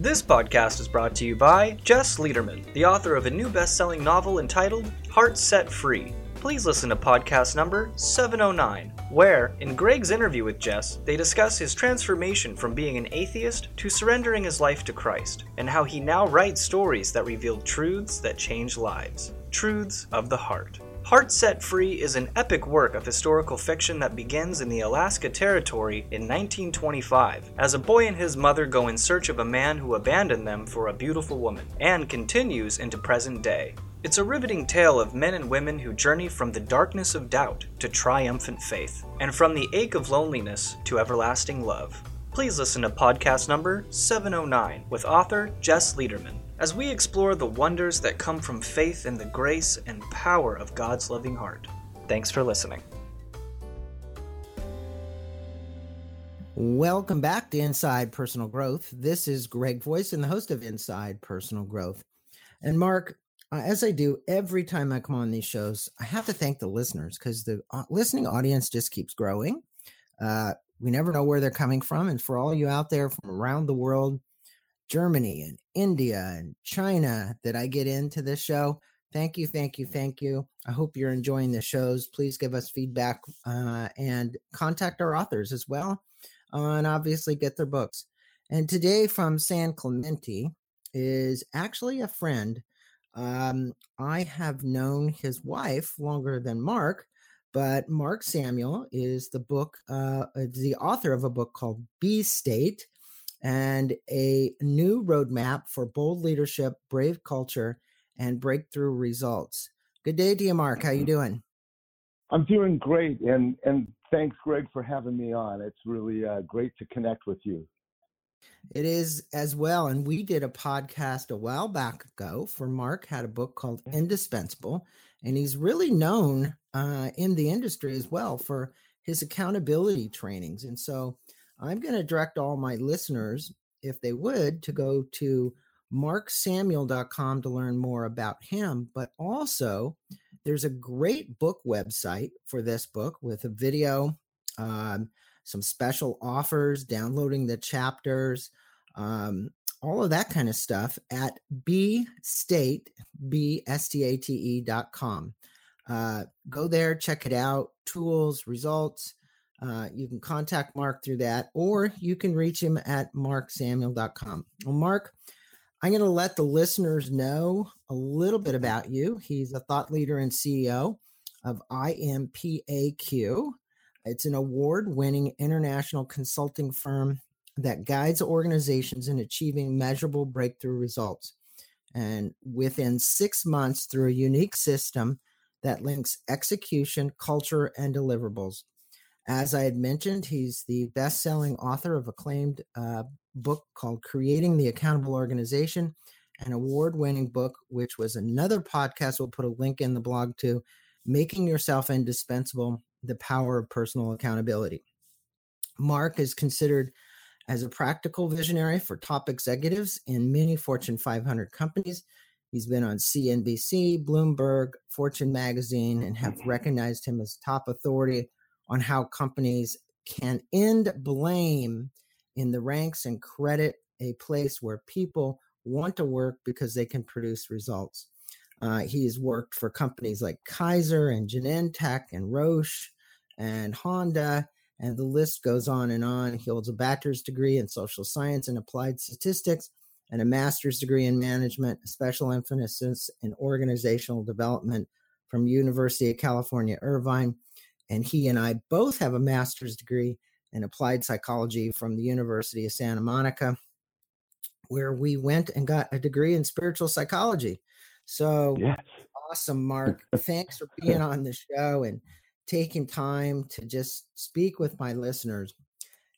This podcast is brought to you by Jess Lederman, the author of a new best selling novel entitled Heart Set Free. Please listen to podcast number 709, where, in Greg's interview with Jess, they discuss his transformation from being an atheist to surrendering his life to Christ, and how he now writes stories that reveal truths that change lives. Truths of the Heart. Heart Set Free is an epic work of historical fiction that begins in the Alaska Territory in 1925, as a boy and his mother go in search of a man who abandoned them for a beautiful woman, and continues into present day. It's a riveting tale of men and women who journey from the darkness of doubt to triumphant faith, and from the ache of loneliness to everlasting love. Please listen to podcast number 709 with author Jess Lederman as we explore the wonders that come from faith in the grace and power of God's loving heart. Thanks for listening. Welcome back to Inside Personal Growth. This is Greg Voisen and the host of Inside Personal Growth. And Mark, uh, as I do every time I come on these shows, I have to thank the listeners because the uh, listening audience just keeps growing. Uh, we never know where they're coming from. And for all you out there from around the world, Germany and India and China that I get into this show. Thank you, thank you, thank you. I hope you're enjoying the shows. Please give us feedback uh, and contact our authors as well, uh, and obviously get their books. And today from San Clemente is actually a friend. Um, I have known his wife longer than Mark, but Mark Samuel is the book, uh, the author of a book called B State and a new roadmap for bold leadership, brave culture, and breakthrough results. Good day to you, Mark. How you doing? I'm doing great, and and thanks, Greg, for having me on. It's really uh, great to connect with you. It is as well, and we did a podcast a while back ago for Mark. Had a book called Indispensable, and he's really known uh, in the industry as well for his accountability trainings. And so, I'm going to direct all my listeners, if they would, to go to marksamuel.com to learn more about him. But also, there's a great book website for this book with a video, um, some special offers, downloading the chapters, um, all of that kind of stuff at bstate, B-S-T-A-T-E dot com. Uh, go there, check it out, tools, results, uh, you can contact Mark through that, or you can reach him at marksamuel.com. Well, Mark, I'm going to let the listeners know a little bit about you. He's a thought leader and CEO of IMPAQ. It's an award winning international consulting firm that guides organizations in achieving measurable breakthrough results. And within six months, through a unique system that links execution, culture, and deliverables. As I had mentioned, he's the best selling author of acclaimed uh, book called Creating the Accountable Organization, an award winning book, which was another podcast. We'll put a link in the blog to Making Yourself Indispensable The Power of Personal Accountability. Mark is considered as a practical visionary for top executives in many Fortune 500 companies. He's been on CNBC, Bloomberg, Fortune magazine, and have recognized him as top authority on how companies can end blame in the ranks and credit a place where people want to work because they can produce results. Uh, he has worked for companies like Kaiser and Genentech and Roche and Honda, and the list goes on and on. He holds a bachelor's degree in social science and applied statistics and a master's degree in management, a special emphasis in organizational development from University of California, Irvine and he and I both have a master's degree in applied psychology from the University of Santa Monica, where we went and got a degree in spiritual psychology. So yes. awesome, Mark. Thanks for being on the show and taking time to just speak with my listeners.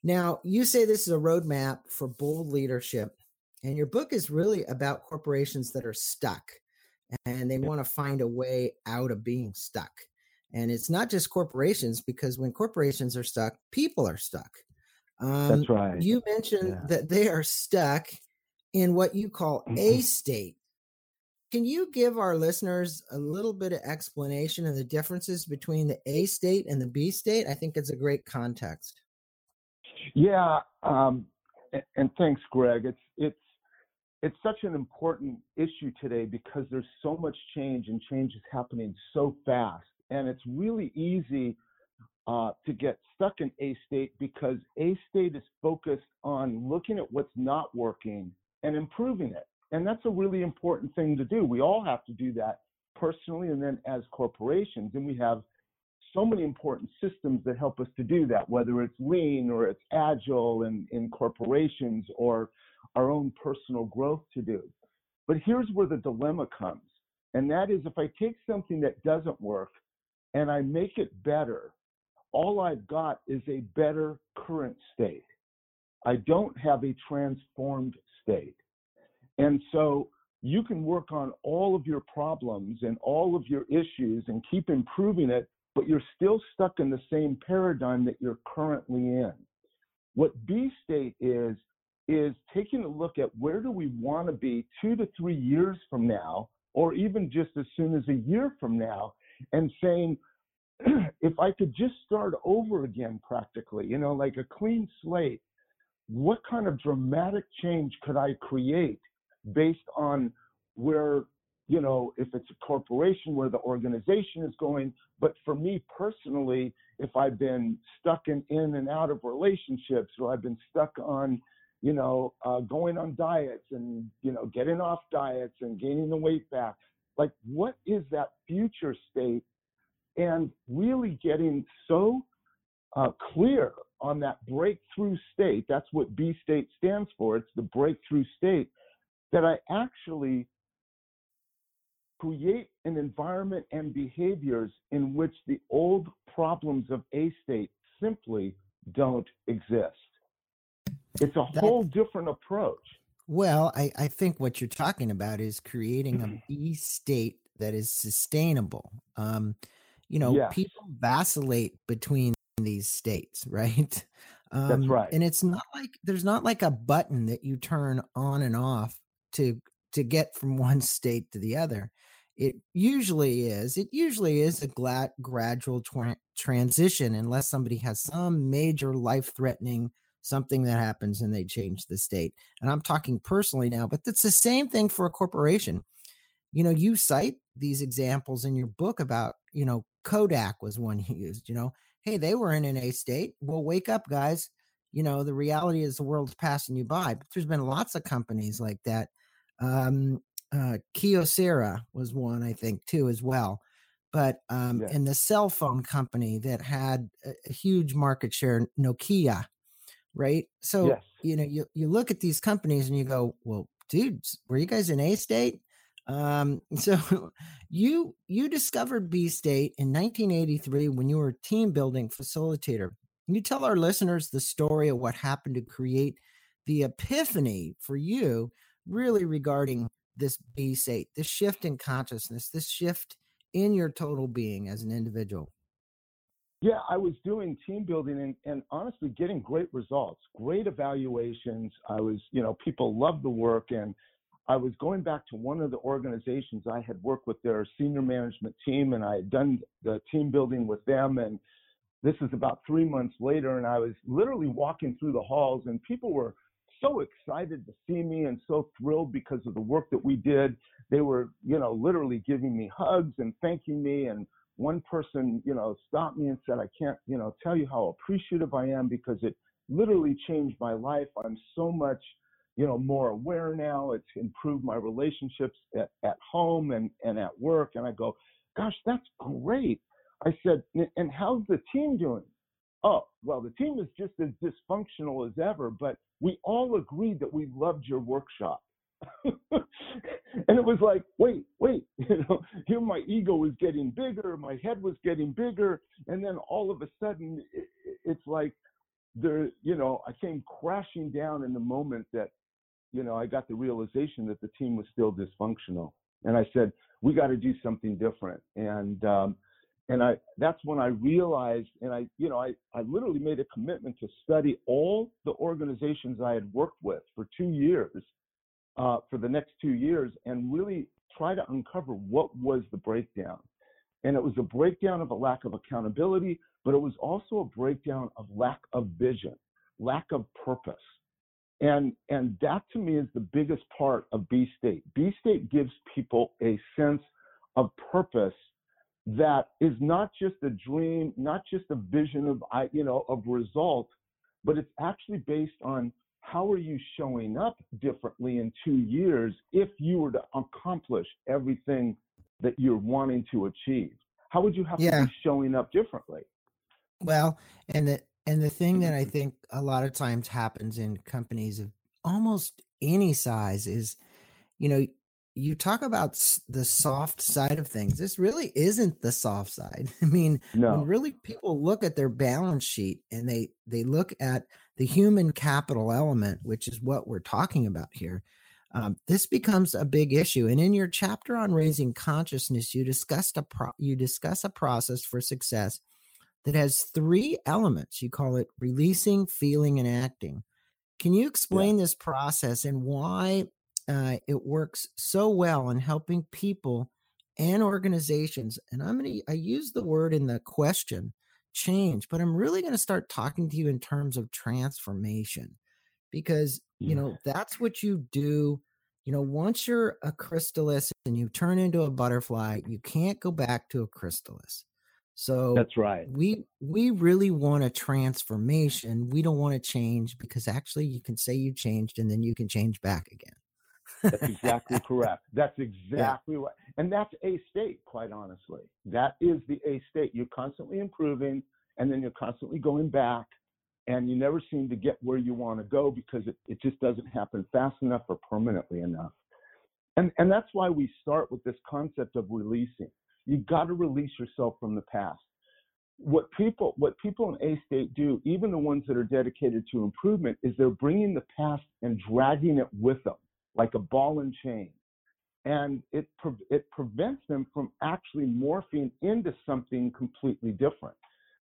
Now, you say this is a roadmap for bold leadership, and your book is really about corporations that are stuck and they want to find a way out of being stuck. And it's not just corporations because when corporations are stuck, people are stuck. Um, That's right. You mentioned yeah. that they are stuck in what you call a mm-hmm. state. Can you give our listeners a little bit of explanation of the differences between the A state and the B state? I think it's a great context. Yeah, um, and thanks, Greg. It's it's it's such an important issue today because there's so much change and change is happening so fast. And it's really easy uh, to get stuck in A state because A state is focused on looking at what's not working and improving it. And that's a really important thing to do. We all have to do that personally and then as corporations. And we have so many important systems that help us to do that, whether it's lean or it's agile in, in corporations or our own personal growth to do. But here's where the dilemma comes. And that is if I take something that doesn't work and I make it better, all I've got is a better current state. I don't have a transformed state. And so you can work on all of your problems and all of your issues and keep improving it, but you're still stuck in the same paradigm that you're currently in. What B state is, is taking a look at where do we want to be two to three years from now, or even just as soon as a year from now, and saying, if I could just start over again practically, you know, like a clean slate, what kind of dramatic change could I create based on where, you know, if it's a corporation, where the organization is going. But for me personally, if I've been stuck in, in and out of relationships or I've been stuck on, you know, uh, going on diets and, you know, getting off diets and gaining the weight back, like what is that future state? And really getting so uh, clear on that breakthrough state. That's what B state stands for. It's the breakthrough state that I actually create an environment and behaviors in which the old problems of A state simply don't exist. It's a whole different approach. Well, I, I think what you're talking about is creating a B state that is sustainable. Um, you know, yes. people vacillate between these states, right? Um, That's right. And it's not like there's not like a button that you turn on and off to to get from one state to the other. It usually is. It usually is a glad gradual tra- transition, unless somebody has some major life threatening something that happens and they change the state. And I'm talking personally now, but it's the same thing for a corporation. You know, you cite these examples in your book about, you know, Kodak was one you used, you know, hey, they were in an A state. Well, wake up, guys. You know, the reality is the world's passing you by. But there's been lots of companies like that um, uh, Kyocera was one, I think, too, as well. But um, yeah. in the cell phone company that had a, a huge market share, Nokia, right? So yes. you know, you you look at these companies and you go, well, dudes, were you guys in A state? Um, so you you discovered B State in 1983 when you were a team building facilitator. Can you tell our listeners the story of what happened to create the epiphany for you really regarding this B state, this shift in consciousness, this shift in your total being as an individual? Yeah, I was doing team building and, and, honestly getting great results, great evaluations. I was, you know, people loved the work. And I was going back to one of the organizations I had worked with their senior management team and I had done the team building with them. And this is about three months later. And I was literally walking through the halls and people were so excited to see me and so thrilled because of the work that we did. They were, you know, literally giving me hugs and thanking me. And one person, you know, stopped me and said, I can't, you know, tell you how appreciative I am because it literally changed my life. I'm so much, you know, more aware now. It's improved my relationships at, at home and, and at work. And I go, gosh, that's great. I said, and how's the team doing? Oh, well, the team is just as dysfunctional as ever, but we all agreed that we loved your workshop. and it was like, wait, wait, you know, here my ego was getting bigger, my head was getting bigger, and then all of a sudden, it, it's like there, you know, I came crashing down in the moment that, you know, I got the realization that the team was still dysfunctional, and I said, we got to do something different, and um, and I that's when I realized and I you know I I literally made a commitment to study all the organizations I had worked with for 2 years uh, for the next 2 years and really try to uncover what was the breakdown and it was a breakdown of a lack of accountability but it was also a breakdown of lack of vision lack of purpose And and that to me is the biggest part of B state. B state gives people a sense of purpose that is not just a dream, not just a vision of you know of result, but it's actually based on how are you showing up differently in two years if you were to accomplish everything that you're wanting to achieve? How would you have yeah. to be showing up differently? Well, and the and the thing that mm-hmm. I think a lot of times happens in companies of almost any size is, you know, you talk about the soft side of things. This really isn't the soft side. I mean, no. when really people look at their balance sheet and they they look at the human capital element, which is what we're talking about here, um, this becomes a big issue. And in your chapter on raising consciousness, you discussed a pro- you discuss a process for success that has three elements. You call it releasing, feeling, and acting. Can you explain yeah. this process and why uh, it works so well in helping people and organizations? And I'm going to I use the word in the question change, but I'm really going to start talking to you in terms of transformation because you know that's what you do you know once you're a chrysalis and you turn into a butterfly you can't go back to a chrysalis. So that's right. we we really want a transformation we don't want to change because actually you can say you changed and then you can change back again that's exactly correct that's exactly yeah. right and that's a state quite honestly that is the a state you're constantly improving and then you're constantly going back and you never seem to get where you want to go because it, it just doesn't happen fast enough or permanently enough. And, and that's why we start with this concept of releasing. You've got to release yourself from the past. What people, what people in A state do, even the ones that are dedicated to improvement, is they're bringing the past and dragging it with them like a ball and chain. And it, pre- it prevents them from actually morphing into something completely different.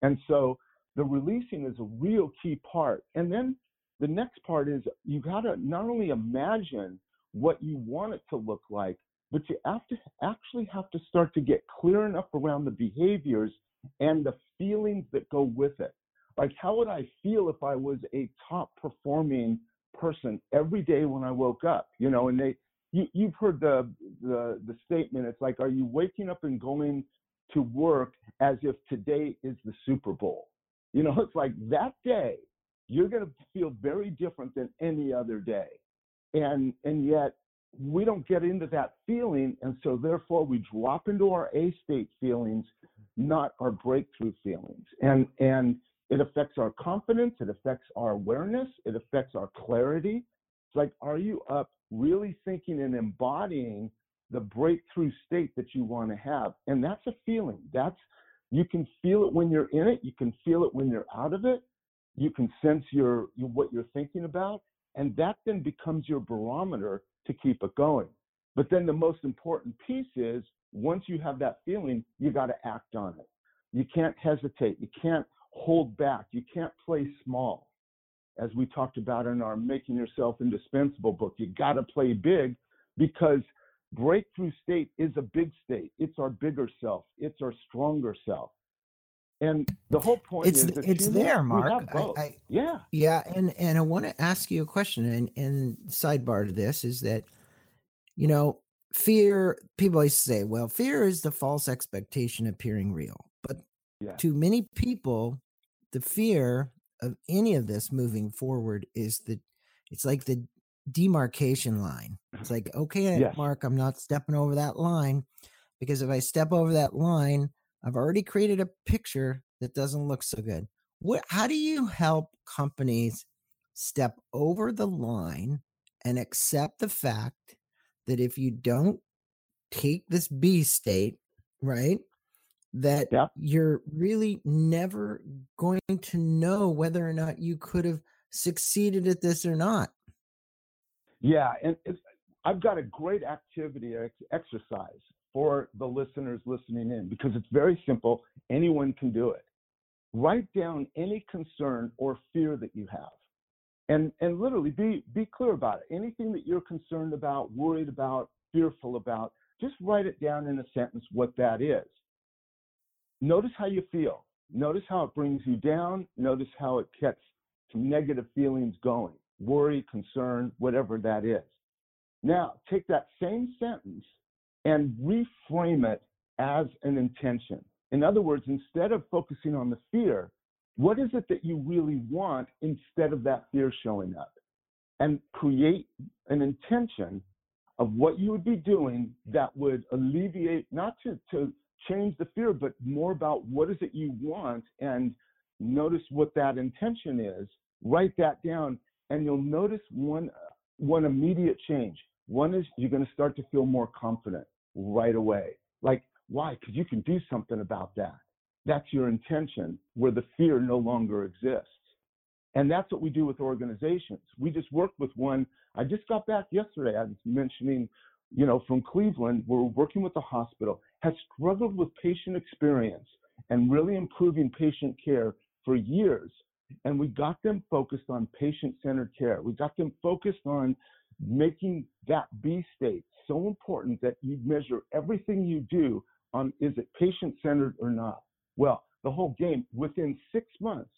And so the releasing is a real key part. And then the next part is you got to not only imagine what you want it to look like, but you have to actually have to start to get clear enough around the behaviors and the feelings that go with it. Like, how would I feel if I was a top performing person every day when I woke up? You know, and they, you, you've heard the, the the statement. It's like, are you waking up and going to work as if today is the Super Bowl? You know, it's like that day, you're going to feel very different than any other day. And, and yet we don't get into that feeling. And so therefore we drop into our A state feelings, not our breakthrough feelings. And, and it affects our confidence. It affects our awareness. It affects our clarity. It's like, are you up really thinking and embodying the breakthrough state that you want to have? And that's a feeling. That's you can feel it when you're in it. You can feel it when you're out of it. You can sense your, what you're thinking about, and that then becomes your barometer to keep it going. But then the most important piece is once you have that feeling, you got to act on it. You can't hesitate. You can't hold back. You can't play small. As we talked about in our Making Yourself Indispensable book, you got to play big because breakthrough state is a big state. It's our bigger self. It's our stronger self. And the whole point it's, is it's there, Mark. I, I, yeah, yeah, and and I want to ask you a question. And and sidebar to this is that, you know, fear. People always say, well, fear is the false expectation appearing real. But yeah. to many people, the fear of any of this moving forward is that it's like the demarcation line. It's like, okay, yes. Mark, I'm not stepping over that line because if I step over that line, I've already created a picture that doesn't look so good. What how do you help companies step over the line and accept the fact that if you don't take this B state, right? That yeah. you're really never going to know whether or not you could have succeeded at this or not. Yeah, and I've got a great activity ex- exercise for the listeners listening in because it's very simple. Anyone can do it. Write down any concern or fear that you have. And, and literally be, be clear about it. Anything that you're concerned about, worried about, fearful about, just write it down in a sentence what that is. Notice how you feel. Notice how it brings you down. Notice how it gets some negative feelings going. worry, concern, whatever that is. Now, take that same sentence and reframe it as an intention. In other words, instead of focusing on the fear, what is it that you really want instead of that fear showing up? And create an intention of what you would be doing that would alleviate, not to, to change the fear, but more about what is it you want and notice what that intention is. Write that down, and you'll notice one, one immediate change. One is you're going to start to feel more confident right away. Like, why? Because you can do something about that. That's your intention, where the fear no longer exists. And that's what we do with organizations. We just worked with one. I just got back yesterday. I was mentioning, you know, from Cleveland, we're working with a hospital, has struggled with patient experience and really improving patient care for years. And we got them focused on patient centered care. We got them focused on making that B state so important that you measure everything you do on is it patient centered or not. Well, the whole game within six months,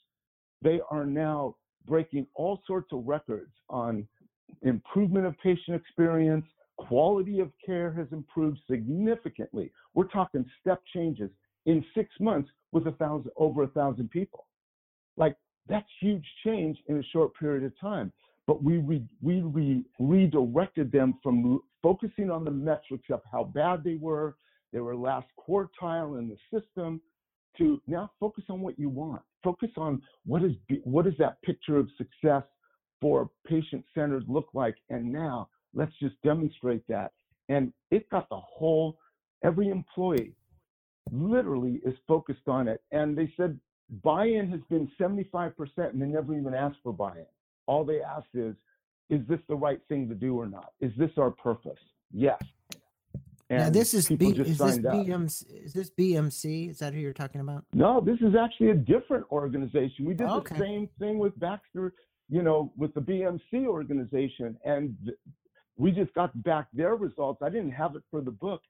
they are now breaking all sorts of records on improvement of patient experience, quality of care has improved significantly. We're talking step changes in six months with a thousand over a thousand people. Like that's huge change in a short period of time. But we re, we re, redirected them from focusing on the metrics of how bad they were, they were last quartile in the system, to now focus on what you want. Focus on what is what is that picture of success for patient centered look like, and now let's just demonstrate that. And it got the whole every employee literally is focused on it. And they said buy-in has been 75%, and they never even asked for buy-in. All they asked is, is this the right thing to do or not? Is this our purpose? Yes. And now this is B, is this BMC, is this BMC? Is that who you're talking about? No, this is actually a different organization. We did okay. the same thing with Baxter, you know, with the BMC organization, and we just got back their results. I didn't have it for the book.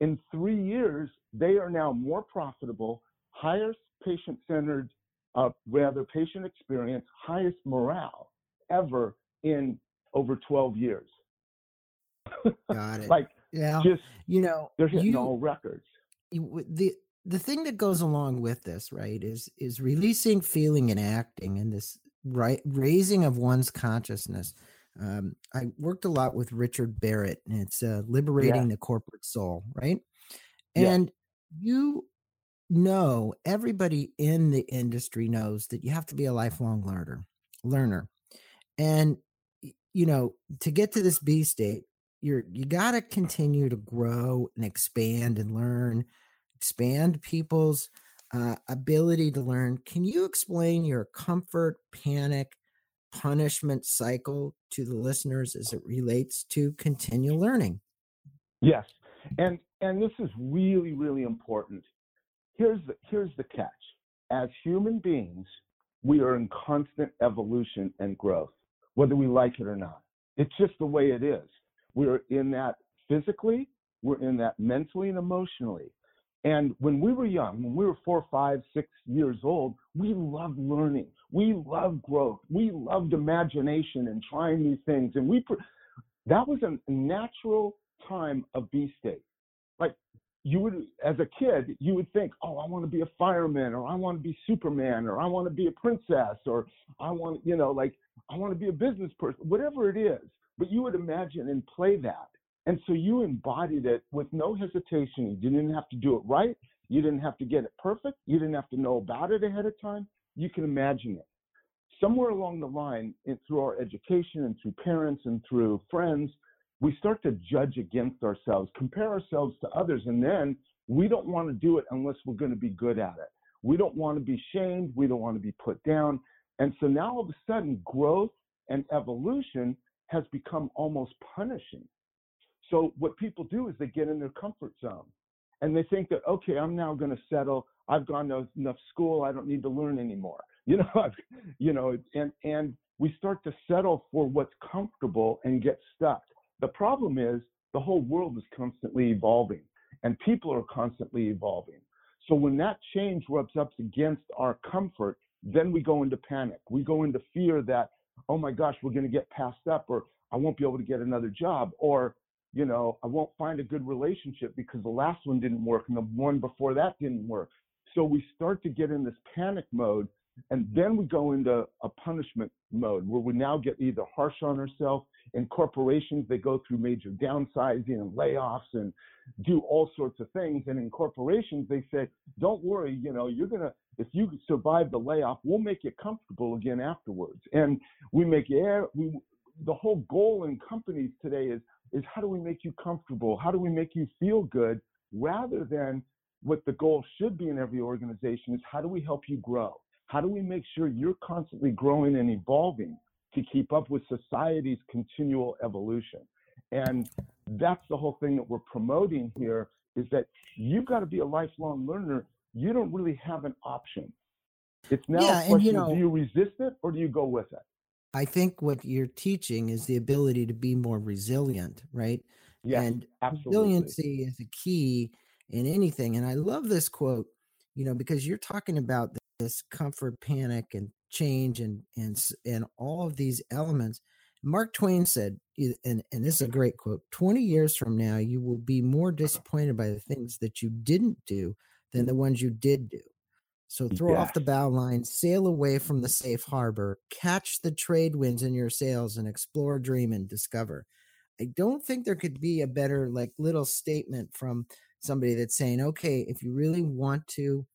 In three years, they are now more profitable, highest patient-centered, uh, rather patient experience, highest morale ever in over 12 years. Got it. like yeah. Just you know, they're hitting you, all records. You, the the thing that goes along with this, right, is is releasing feeling and acting and this right raising of one's consciousness. Um, I worked a lot with Richard Barrett, and it's uh, liberating yeah. the corporate soul, right? And yeah. you know, everybody in the industry knows that you have to be a lifelong learner, learner, and you know, to get to this B state, you're you got to continue to grow and expand and learn expand people's uh, ability to learn can you explain your comfort panic punishment cycle to the listeners as it relates to continual learning. Yes and and this is really really important. Here's the here's the catch. As human beings we are in constant evolution and growth whether we like it or not. It's just the way it is. We're in that physically, we're in that mentally and emotionally. And when we were young, when we were four, five, six years old, we loved learning. We loved growth. We loved imagination and trying new things. And we, that was a natural time of B state. Like you would, as a kid, you would think, oh, I want to be a fireman or I want to be Superman or I want to be a princess or I want, you know, like I want to be a business person, whatever it is but you would imagine and play that. And so you embodied it with no hesitation. You didn't have to do it right. You didn't have to get it perfect. You didn't have to know about it ahead of time. You can imagine it. Somewhere along the line, through our education and through parents and through friends, we start to judge against ourselves, compare ourselves to others, and then we don't want to do it unless we're going to be good at it. We don't want to be shamed. We don't want to be put down. And so now all of a sudden, growth and evolution has become almost punishing. So what people do is they get in their comfort zone and they think that okay, I'm now going to settle. I've gone to enough school. I don't need to learn anymore. You know, I've, you know, and and we start to settle for what's comfortable and get stuck. The problem is the whole world is constantly evolving and people are constantly evolving. So when that change rubs up against our comfort, then we go into panic. We go into fear that oh my gosh, we're going to get passed up, or I won't be able to get another job, or you know, I won't find a good relationship because the last one didn't work and the one before that didn't work. So we start to get in this panic mode and then we go into a punishment mode where we now get either harsh on ourselves. And corporations, they go through major downsizing and layoffs and do all sorts of things. And in corporations, they say, don't worry, you know, you're going to, if you survive the layoff, we'll make you comfortable again afterwards. And we make, yeah, we, the whole goal in companies today is, is how do we make you comfortable? How do we make you feel good rather than what the goal should be in every organization is how do we help you grow? How do we make sure you're constantly growing and evolving to keep up with society's continual evolution? And that's the whole thing that we're promoting here is that you've got to be a lifelong learner. You don't really have an option. It's now yeah, a question you know, do you resist it or do you go with it? I think what you're teaching is the ability to be more resilient, right? Yes, and absolutely. resiliency is a key in anything. And I love this quote, you know, because you're talking about this comfort panic and change and and and all of these elements mark twain said and, and this is a great quote 20 years from now you will be more uh-huh. disappointed by the things that you didn't do than the mm-hmm. ones you did do so throw yeah. off the bow line sail away from the safe harbor catch the trade winds in your sails and explore dream and discover i don't think there could be a better like little statement from somebody that's saying okay if you really want to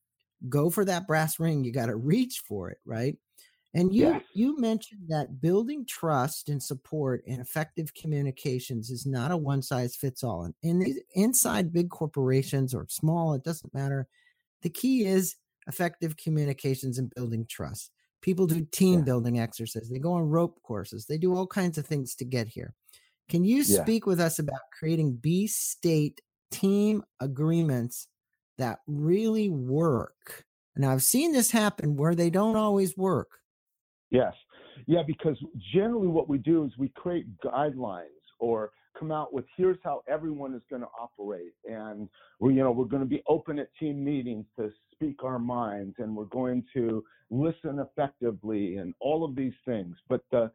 go for that brass ring you got to reach for it right? And you you mentioned that building trust and support and effective communications is not a one size fits all and in, inside big corporations or small it doesn't matter. The key is effective communications and building trust. People do team yeah. building exercises they go on rope courses they do all kinds of things to get here. Can you yeah. speak with us about creating b state team agreements that really work. Now, I've seen this happen where they don't always work. Yes. Yeah, because generally what we do is we create guidelines or come out with here's how everyone is going to operate and we you know we're going to be open at team meetings to speak our minds and we're going to listen effectively and all of these things but the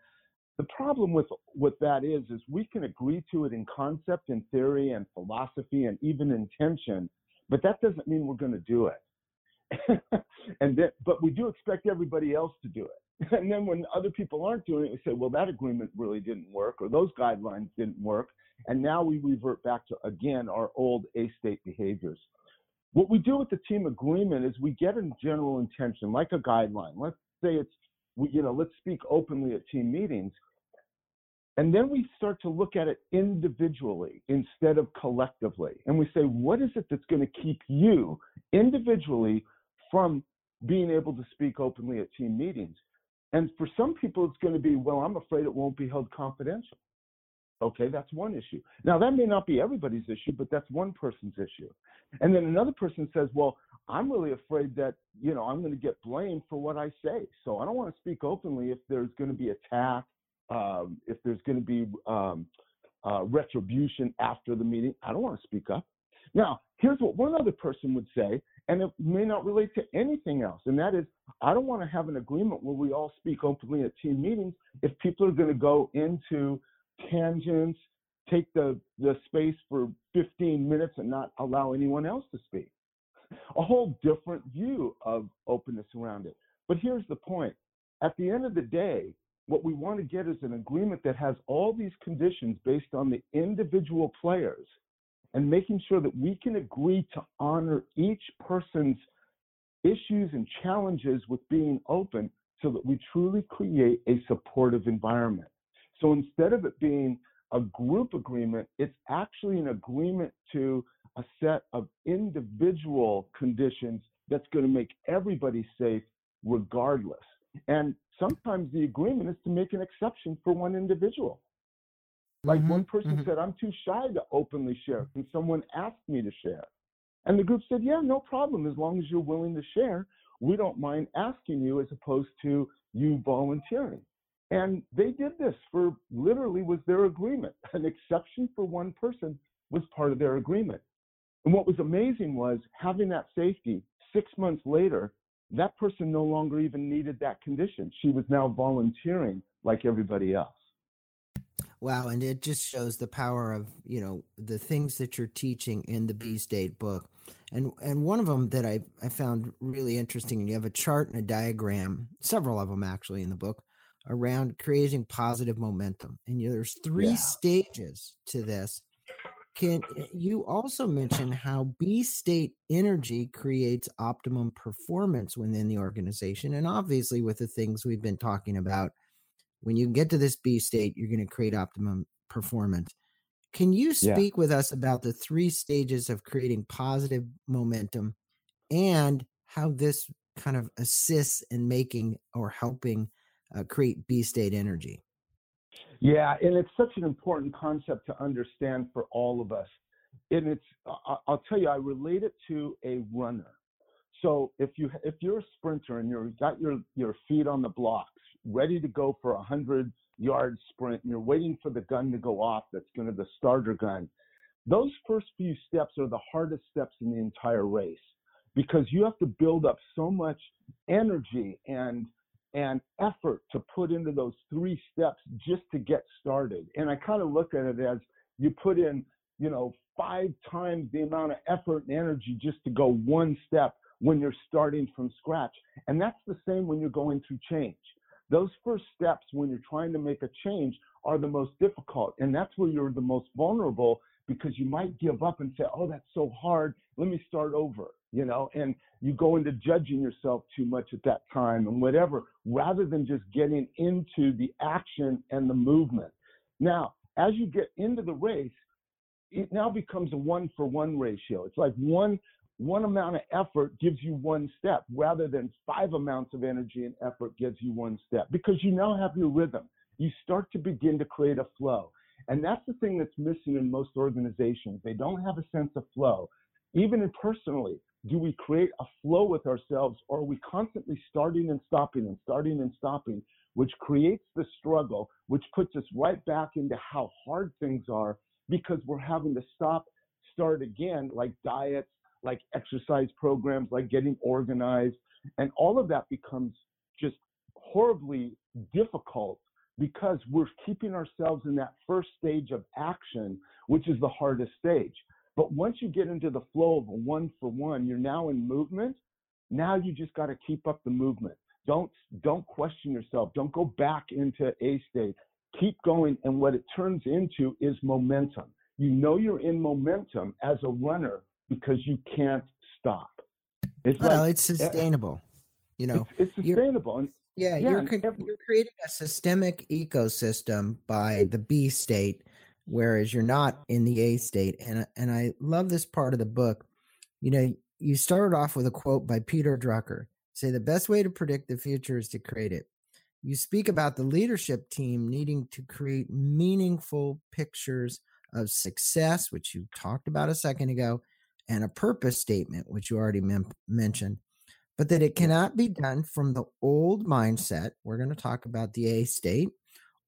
the problem with with that is is we can agree to it in concept and theory and philosophy and even intention but that doesn't mean we're going to do it. and but we do expect everybody else to do it. And then when other people aren't doing it, we say, well, that agreement really didn't work, or those guidelines didn't work. And now we revert back to, again, our old A state behaviors. What we do with the team agreement is we get a general intention, like a guideline. Let's say it's, you know, let's speak openly at team meetings. And then we start to look at it individually instead of collectively. And we say, what is it that's going to keep you individually from being able to speak openly at team meetings? And for some people, it's going to be, well, I'm afraid it won't be held confidential. Okay, that's one issue. Now, that may not be everybody's issue, but that's one person's issue. And then another person says, well, I'm really afraid that, you know, I'm going to get blamed for what I say. So I don't want to speak openly if there's going to be attack um, if there's going to be um, uh, retribution after the meeting, I don't want to speak up. Now, here's what one other person would say, and it may not relate to anything else, and that is, I don't want to have an agreement where we all speak openly at team meetings if people are going to go into tangents, take the, the space for 15 minutes and not allow anyone else to speak. A whole different view of openness around it. But here's the point. At the end of the day, what we want to get is an agreement that has all these conditions based on the individual players and making sure that we can agree to honor each person's issues and challenges with being open so that we truly create a supportive environment. So instead of it being a group agreement, it's actually an agreement to a set of individual conditions that's going to make everybody safe regardless. And sometimes the agreement is to make an exception for one individual. Like mm-hmm, one person mm-hmm. said, I'm too shy to openly share. Can someone ask me to share? And the group said, Yeah, no problem. As long as you're willing to share, we don't mind asking you as opposed to you volunteering. And they did this for literally was their agreement. An exception for one person was part of their agreement. And what was amazing was having that safety six months later, that person no longer even needed that condition. She was now volunteering like everybody else. Wow, and it just shows the power of you know the things that you're teaching in the B State book, and and one of them that I I found really interesting, and you have a chart and a diagram, several of them actually in the book, around creating positive momentum, and you, know, there's three yeah. stages to this. Can you also mention how B state energy creates optimum performance within the organization, and obviously with the things we've been talking about when you get to this B state, you're going to create optimum performance. Can you speak yeah. with us about the three stages of creating positive momentum and how this kind of assists in making or helping uh, create B state energy? Yeah, and it's such an important concept to understand for all of us. And it's, I'll tell you, I relate it to a runner. So if you if you're a sprinter and you've got your your feet on the blocks, ready to go for a hundred yard sprint, and you're waiting for the gun to go off, that's going to the starter gun. Those first few steps are the hardest steps in the entire race because you have to build up so much energy and and effort to put into those three steps just to get started. And I kind of look at it as you put in, you know, five times the amount of effort and energy just to go one step when you're starting from scratch. And that's the same when you're going through change. Those first steps when you're trying to make a change are the most difficult. And that's where you're the most vulnerable because you might give up and say, oh, that's so hard. Let me start over, you know, and you go into judging yourself too much at that time and whatever, rather than just getting into the action and the movement. Now, as you get into the race, it now becomes a one for one ratio. It's like one one amount of effort gives you one step rather than five amounts of energy and effort gives you one step because you now have your rhythm. You start to begin to create a flow. And that's the thing that's missing in most organizations. They don't have a sense of flow. Even personally, do we create a flow with ourselves or are we constantly starting and stopping and starting and stopping, which creates the struggle, which puts us right back into how hard things are because we're having to stop, start again, like diets, like exercise programs, like getting organized. And all of that becomes just horribly difficult because we're keeping ourselves in that first stage of action, which is the hardest stage. But once you get into the flow of a one for one, you're now in movement. Now you just got to keep up the movement. Don't don't question yourself. Don't go back into A state. Keep going, and what it turns into is momentum. You know you're in momentum as a runner because you can't stop. It's well, like, it's sustainable. You know, it's, it's sustainable. And, yeah, yeah, you're, you're creating a systemic ecosystem by the B state, whereas you're not in the A state. And and I love this part of the book. You know, you started off with a quote by Peter Drucker. Say the best way to predict the future is to create it. You speak about the leadership team needing to create meaningful pictures of success, which you talked about a second ago, and a purpose statement, which you already mem- mentioned, but that it cannot be done from the old mindset. We're going to talk about the A state,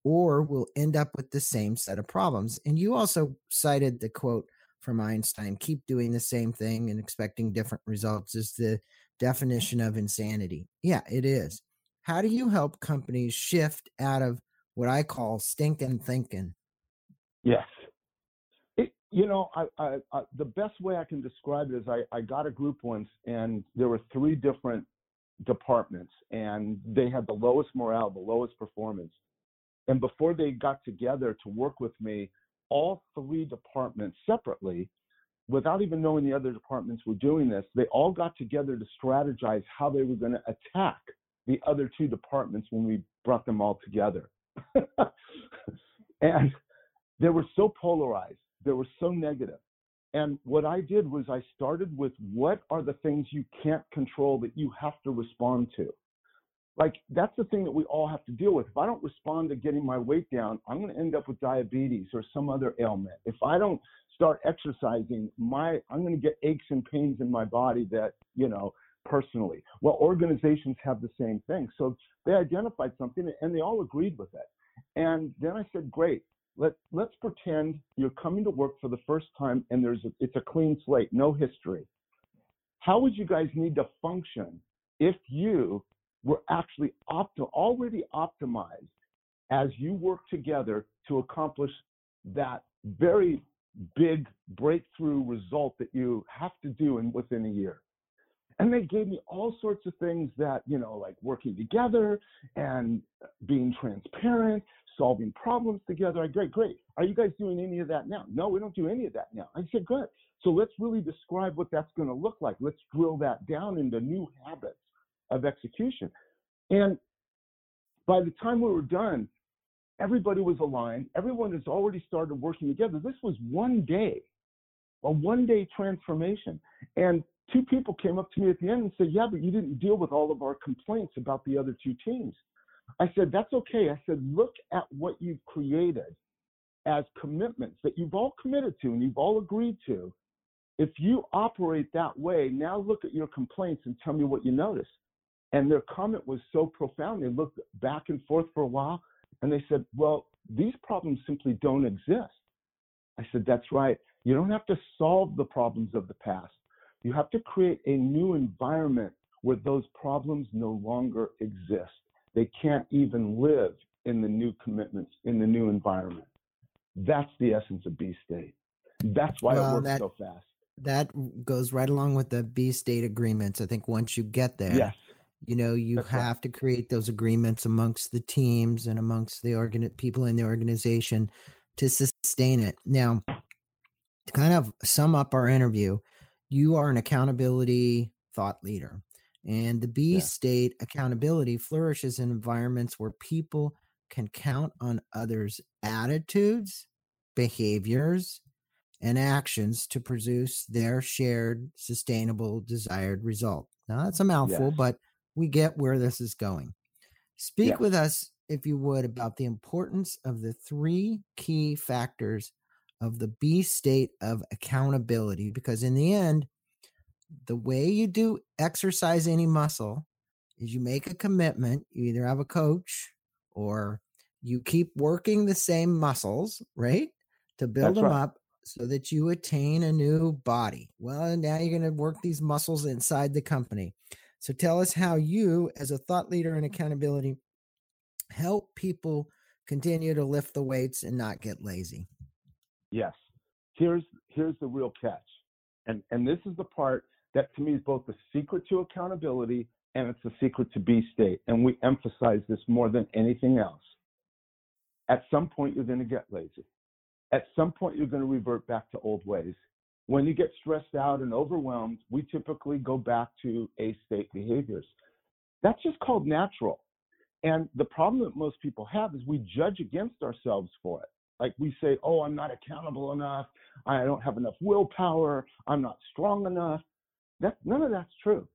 or we'll end up with the same set of problems. And you also cited the quote from Einstein keep doing the same thing and expecting different results is the definition of insanity. Yeah, it is. How do you help companies shift out of what I call stinking thinking? Yes. You know, I, I, I, the best way I can describe it is I, I got a group once, and there were three different departments, and they had the lowest morale, the lowest performance. And before they got together to work with me, all three departments separately, without even knowing the other departments were doing this, they all got together to strategize how they were going to attack the other two departments when we brought them all together. and they were so polarized they were so negative. And what I did was I started with what are the things you can't control that you have to respond to? Like that's the thing that we all have to deal with. If I don't respond to getting my weight down, I'm going to end up with diabetes or some other ailment. If I don't start exercising, my I'm going to get aches and pains in my body that, you know, personally. Well, organizations have the same thing. So they identified something and they all agreed with it. And then I said, great, let let's pretend you're coming to work for the first time and there's a, it's a clean slate, no history. How would you guys need to function if you were actually already optimized as you work together to accomplish that very big breakthrough result that you have to do in within a year. And they gave me all sorts of things that, you know, like working together and being transparent, solving problems together. I great, great. Are you guys doing any of that now? No, we don't do any of that now. I said, good. So let's really describe what that's going to look like. Let's drill that down into new habits of execution. And by the time we were done, everybody was aligned. Everyone has already started working together. This was one day, a one day transformation. And two people came up to me at the end and said, Yeah, but you didn't deal with all of our complaints about the other two teams. I said, That's okay. I said, Look at what you've created as commitments that you've all committed to and you've all agreed to. If you operate that way, now look at your complaints and tell me what you notice. And their comment was so profound. They looked back and forth for a while and they said, Well, these problems simply don't exist. I said, That's right. You don't have to solve the problems of the past. You have to create a new environment where those problems no longer exist. They can't even live in the new commitments, in the new environment. That's the essence of B state. That's why well, it works that, so fast. That goes right along with the B state agreements. I think once you get there, yes. You know, you That's have right. to create those agreements amongst the teams and amongst the organ people in the organization to sustain it. Now, to kind of sum up our interview, you are an accountability thought leader. And the B yeah. state accountability flourishes in environments where people can count on others' attitudes, behaviors, and actions to produce their shared, sustainable, desired result. Now, that's a mouthful, but we get where this is going. Speak yes. with us, if you would, about the importance of the three key factors of the B state of accountability, because in the end, the way you do exercise any muscle is you make a commitment. You either have a coach or you keep working the same muscles, right? To build That's them right. up so that you attain a new body. Well, now you're going to work these muscles inside the company. So tell us how you, as a thought leader in mm-hmm. accountability, help people continue to lift the weights and not get lazy. Yes. Here's here's the real catch. And and this is the part that to me is both the secret to accountability and it's the secret to B state. And we emphasize this more than anything else. At some point, you're going to get lazy. At some point, you're going to revert back to old ways. When you get stressed out and overwhelmed, we typically go back to A state behaviors. That's just called natural. And the problem that most people have is we judge against ourselves for it. Like we say, oh, I'm not accountable enough. I don't have enough willpower. I'm not strong enough. That none of that's true,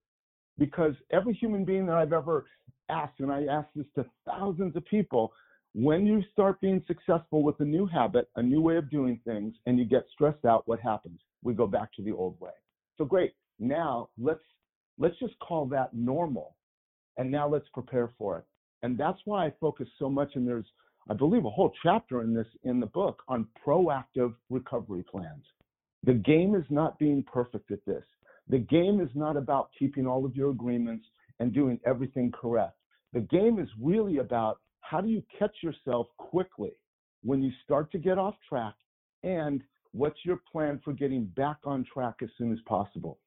because every human being that I've ever asked, and I ask this to thousands of people, when you start being successful with a new habit, a new way of doing things, and you get stressed out, what happens? We go back to the old way. So great. Now let's let's just call that normal, and now let's prepare for it. And that's why I focus so much. And there's, I believe, a whole chapter in this in the book on proactive recovery plans. The game is not being perfect at this. The game is not about keeping all of your agreements and doing everything correct. The game is really about how do you catch yourself quickly when you start to get off track and what's your plan for getting back on track as soon as possible.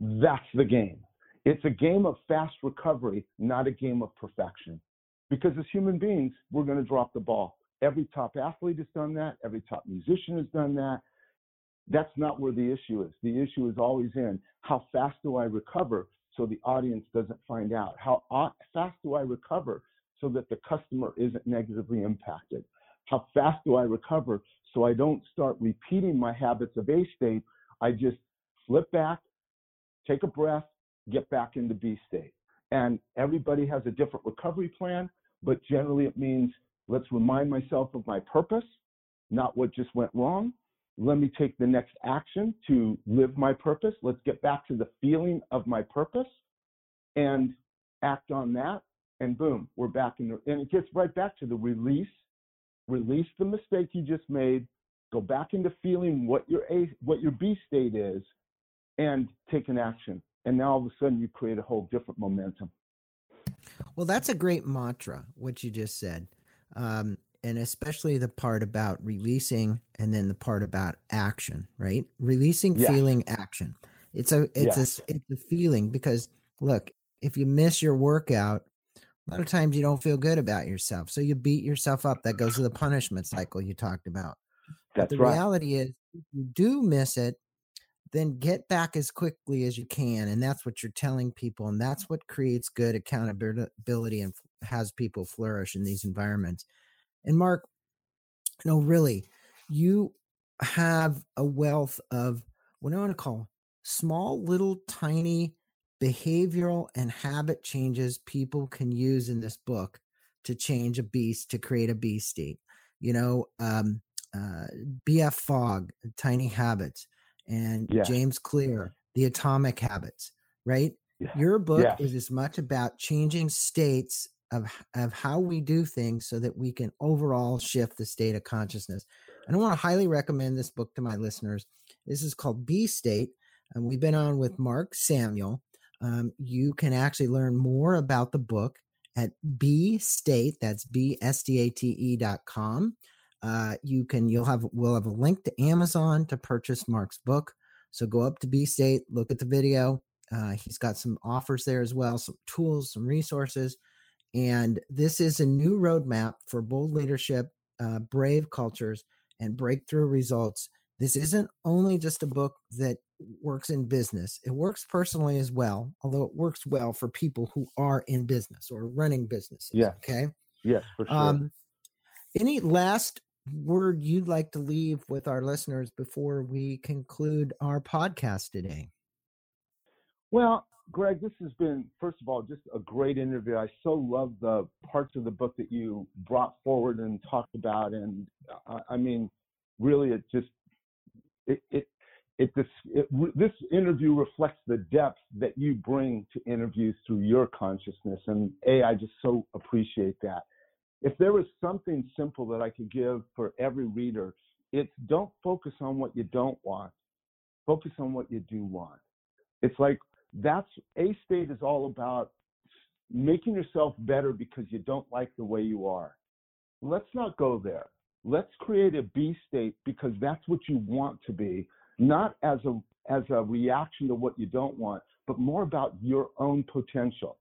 That's the game. It's a game of fast recovery, not a game of perfection. Because as human beings, we're going to drop the ball. Every top athlete has done that. Every top musician has done that. That's not where the issue is. The issue is always in how fast do I recover so the audience doesn't find out? How fast do I recover so that the customer isn't negatively impacted? How fast do I recover so I don't start repeating my habits of A state? I just flip back, take a breath, get back into B state. And everybody has a different recovery plan, but generally it means let's remind myself of my purpose, not what just went wrong let me take the next action to live my purpose. Let's get back to the feeling of my purpose and act on that. And boom, we're back in the, and it gets right back to the release, release the mistake you just made, go back into feeling what your A, what your B state is, and take an action. And now all of a sudden you create a whole different momentum. Well, that's a great mantra, what you just said. Um, and especially the part about releasing and then the part about action, right? Releasing, Yeah. feeling, action. It's a it's a, it's a feeling because look, if you miss your workout, a lot of times you don't feel good about yourself. So you beat yourself up. That goes to the punishment cycle you talked about. But That's the right. reality is if you do miss it, then get back as quickly as you can. And that's what you're telling people. And that's what creates good accountability and has people flourish in these environments. And Mark, no, really, you have a wealth of what I want to call small, little, tiny behavioral and habit changes people can use in this book to change a beast, to create a beast state. You know, um, uh, BF Fogg, Tiny Habits, and Yeah. James Clear, The Atomic Habits, right? Yeah. Your book is as much about changing states of, of how we do things so that we can overall shift the state of consciousness. And I want to highly recommend this book to my listeners. This is called B State. And we've been on with Mark Samuel. Um, you can actually learn more about the book at B State. That's B-S-T-A-T-E dot com. Uh, you can you'll have we'll have a link to Amazon to purchase Mark's book. So go up to B State, look at the video. Uh, he's got some offers there as well, some tools, some resources. And this is a new roadmap for bold leadership, uh, brave cultures, and breakthrough results. This isn't only just a book that works in business, it works personally as well, although it works well for people who are in business or running businesses. Yeah. Okay. Yes, for sure. Um, any last word you'd like to leave with our listeners before we conclude our podcast today? Well, Greg, this has been, first of all, just a great interview. I so love the parts of the book that you brought forward and talked about. And uh, I mean, really, it just, it, it, it, this, it, this interview reflects the depth that you bring to interviews through your consciousness. And A, I just so appreciate that. If there was something simple that I could give for every reader, it's don't focus on what you don't want, focus on what you do want. It's like that's A state is all about making yourself better because you don't like the way you are. Let's not go there. Let's create a B state because that's what you want to be, not as a as a reaction to what you don't want, but more about your own potential.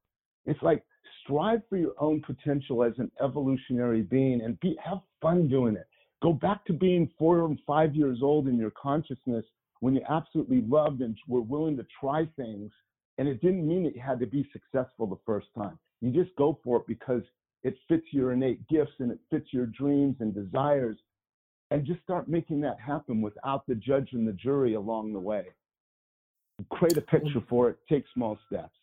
It's like strive for your own potential as an evolutionary being and be have fun doing it. Go back to being four and five years old in your consciousness when you absolutely loved and were willing to try things. And it didn't mean that you had to be successful the first time. You just go for it because it fits your innate gifts and it fits your dreams and desires. And just start making that happen without the judge and the jury along the way. Create a picture for it, take small steps.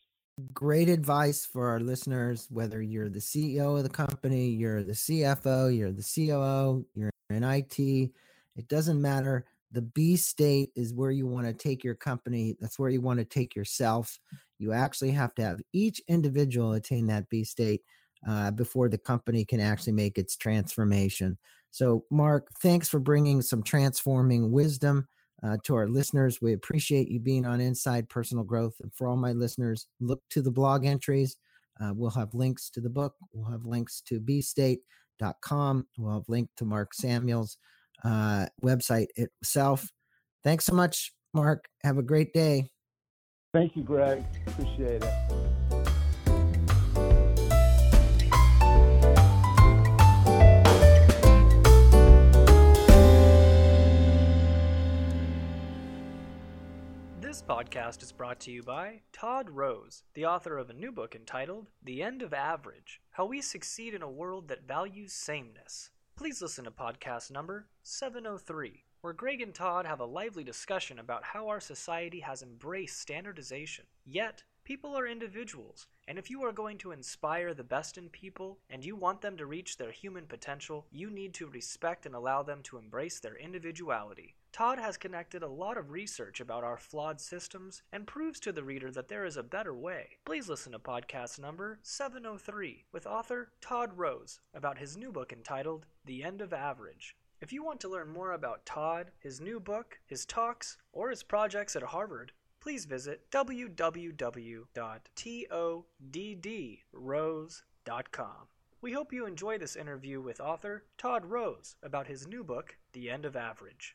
Great advice for our listeners, whether you're the CEO of the company, you're the CFO, you're the COO, you're in IT, it doesn't matter. The B state is where you want to take your company. That's where you want to take yourself. You actually have to have each individual attain that B state uh, before the company can actually make its transformation. So, Mark, thanks for bringing some transforming wisdom uh, to our listeners. We appreciate you being on Inside Personal Growth. And for all my listeners, look to the blog entries. Uh, we'll have links to the book. We'll have links to bstate.com. We'll have link to Mark Samuel's uh, website itself. Thanks so much, Mark. Have a great day. Thank you, Greg. Appreciate it. This podcast is brought to you by Todd Rose, the author of a new book entitled The End of Average How We Succeed in a World That Values Sameness. Please listen to podcast number 703, where Greg and Todd have a lively discussion about how our society has embraced standardization. Yet, people are individuals, and if you are going to inspire the best in people and you want them to reach their human potential, you need to respect and allow them to embrace their individuality. Todd has connected a lot of research about our flawed systems and proves to the reader that there is a better way. Please listen to podcast number 703 with author Todd Rose about his new book entitled The End of Average. If you want to learn more about Todd, his new book, his talks, or his projects at Harvard, please visit www.toddrose.com. We hope you enjoy this interview with author Todd Rose about his new book, The End of Average.